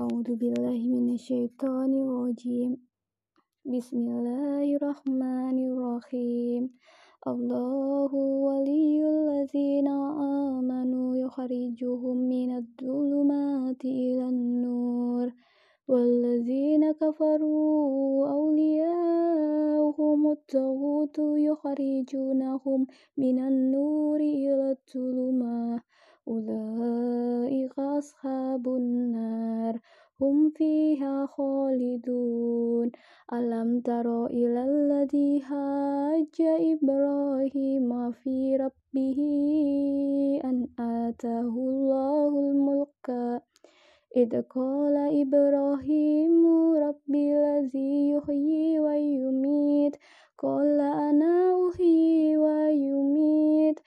أعوذ بالله من الشيطان الرجيم. بسم الله الرحمن الرحيم. الله ولي الذين آمنوا يخرجهم من الظلمات إلى النور. والذين كفروا أولياءهم الطاغوت يخرجونهم من النور إلى الظلمات أولئك أصحاب النار. هم فيها خالدون. ألم تر إلى الذي حاج إبراهيم في ربه أن آتاه الله الملك؟ إذ قال إبراهيم ربي الذي يحيي ويميت. قال أنا أحيي ويميت.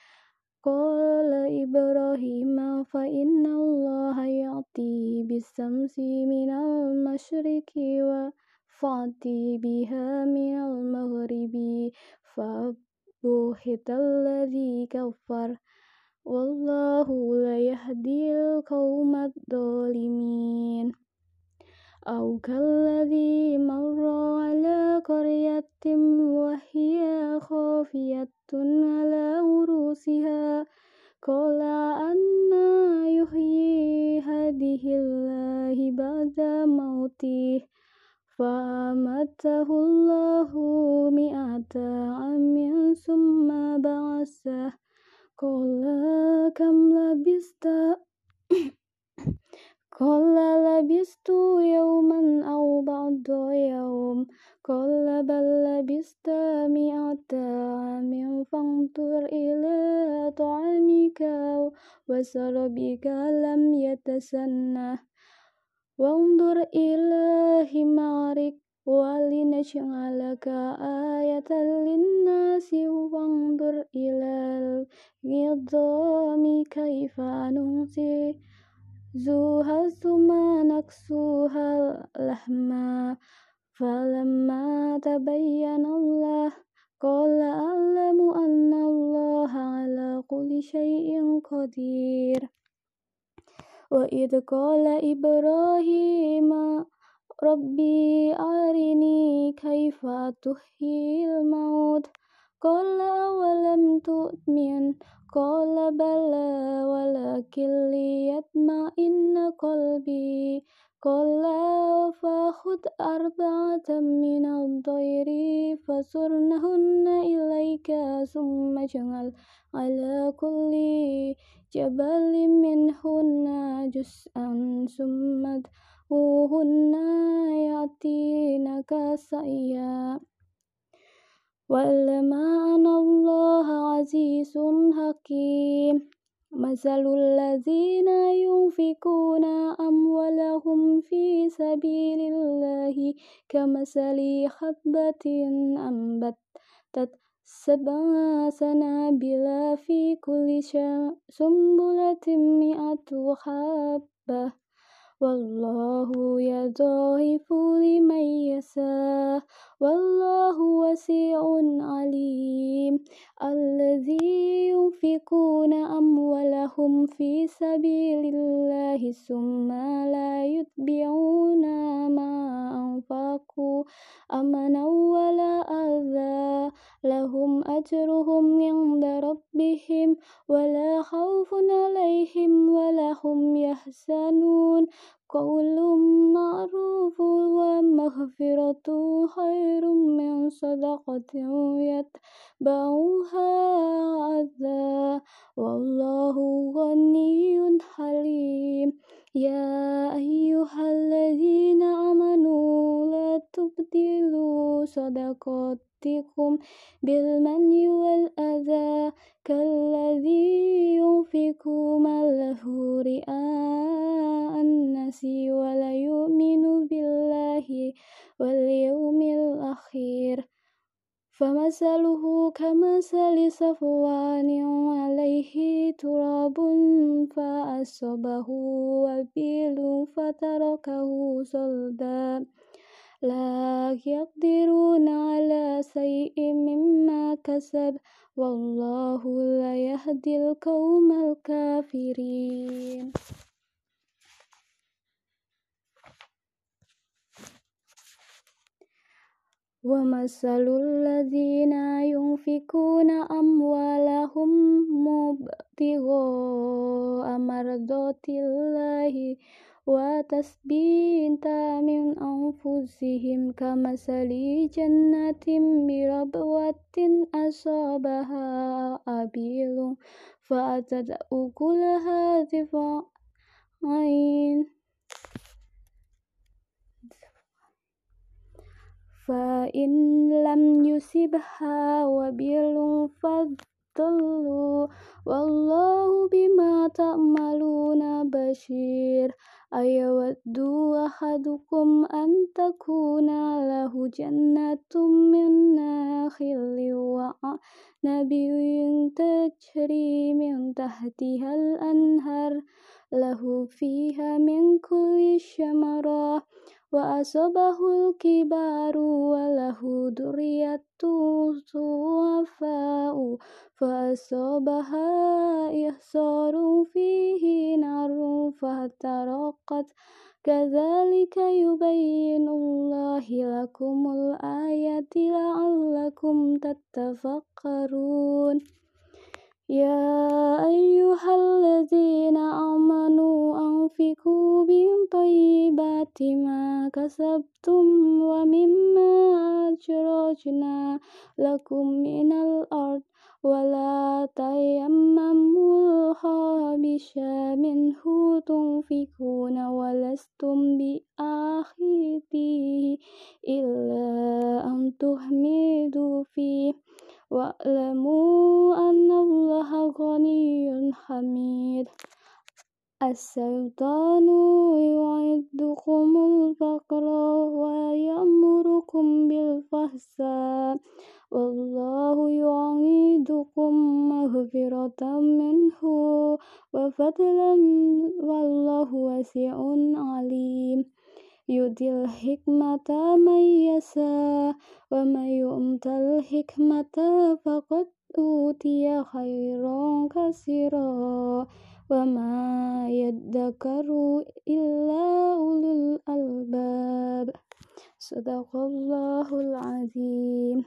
قال إبراهيم فإن الله يأتي بالشمس من المشرق فأتي بها من المغرب فبهت الذي كفر والله لا يهدي القوم الظالمين. أو كالذي مر على قرية وهي خافية على عروسها قال أنا يحيي هذه الله بعد موته. فأمته الله مئة عام ثم بعثه. قال كم لبست قال لبست يوما أو بعض يوم. قال بل لبست مئة عام فانظر إلى طعامك وشربك لم يتسنه. وانظر إلى حمارك ولنجعلك آية للناس. وانظر إلى العظام كيف ننشزها ثم نكسوها لحما فلما تبين الله قال أعلم أن الله على كل شيء قدير. وإذ قال إبراهيم ربي أرني كيف تحيي الموت؟ قال أولم تؤمن؟ Qala bala walakin liyatma'inna qalbi. Qala fakhud arba'atan min ad-dayri fasurnahunna ilaika summa jangal ala kulli jabalin minhunna juz'an summat uhunna yatinaka saya. واعلم أن الله عزيز حكيم مثل الذين ينفقون أموالهم في سبيل الله كمثل حبة أنبتت سبع سنابل في كل سنبلة مئة حبة والله يضاعف لمن يشاء والله واسع عليم. الذي ينفقون أموالهم في سبيل الله ثم لا يتبعون ما أنفقوا أمنا ولا أذى. لهم أجرهم عند ربهم ولا خوف عليهم ولا هم يحزنون. قول معروف ومغفرة خير من صدقة يتبعها أذى. والله غني حليم. يا أيها الذين آمنوا لا تبدلوا صدقاتكم بالمن والأذى. كالذي ينفق ماله رئاء الناس ولا يؤمن فمثله كمثل صفوان عليه تراب فأصابه وبيل فتركه صلدا. لا يقدرون على شيء مما كسب والله لا يهدي القوم الكافرين. ومثل الذين ينفقون أموالهم مبتغاء مرضات الله وتثبيتا من أنفسهم كمثل جنة بربوة أصابها أبيل فأتت أكلها ضفعين فإن لم يصبها وبيل فضل والله بما تعملون بشير. أيود أحدكم أن تكون له جنة من نخيل وعنب تجري من تحتها الأنهار له فيها من كل الثمرات وأصابه الكبار وله ذرية ضعفاء فأصابها إحصار فيه نار فاحترقت. كذلك يبين الله لكم الآيات لعلكم تتفكرون. يا أيها الذين آمنوا أنفقوا من طيبات ما كسبتم ومما أخرجنا لكم من الأرض ولا تيمموا الخبيث منه تنفقون ولستم بآخذه إلا أن تحمدوا فيه واعلموا أن الله غني حميد الشيطان يعدكم الفقر ويأمركم بالفحشاء والله يعيدكم مغفرة منه وفضلا والله واسع عليم. يؤتي الحكمة من يشاء ومن يؤت الحكمة فقد أوتي خيرا كثيرا. وما يذكر إلا أولو الألباب صدق الله العظيم